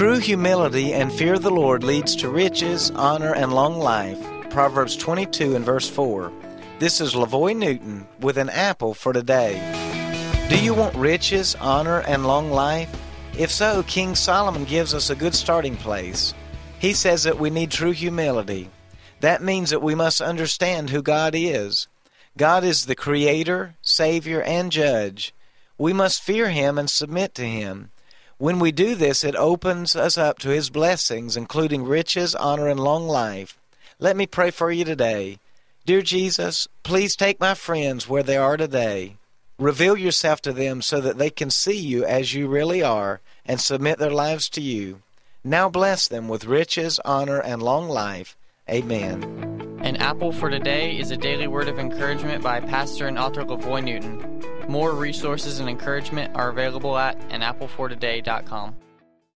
True humility and fear of the Lord leads to riches, honor, and long life. Proverbs 22 and verse 4. This is Lavoy Newton with an apple for today. Do you want riches, honor, and long life? If so, King Solomon gives us a good starting place. He says that we need true humility. That means that we must understand who God is. God is the Creator, Savior, and Judge. We must fear Him and submit to Him. When we do this, it opens us up to His blessings, including riches, honor, and long life. Let me pray for you today. Dear Jesus, please take my friends where they are today. Reveal yourself to them so that they can see you as you really are and submit their lives to you. Now bless them with riches, honor, and long life. Amen. An Apple for Today is a daily word of encouragement by pastor and author Lavoy Newton. More resources and encouragement are available at anapplefortoday.com.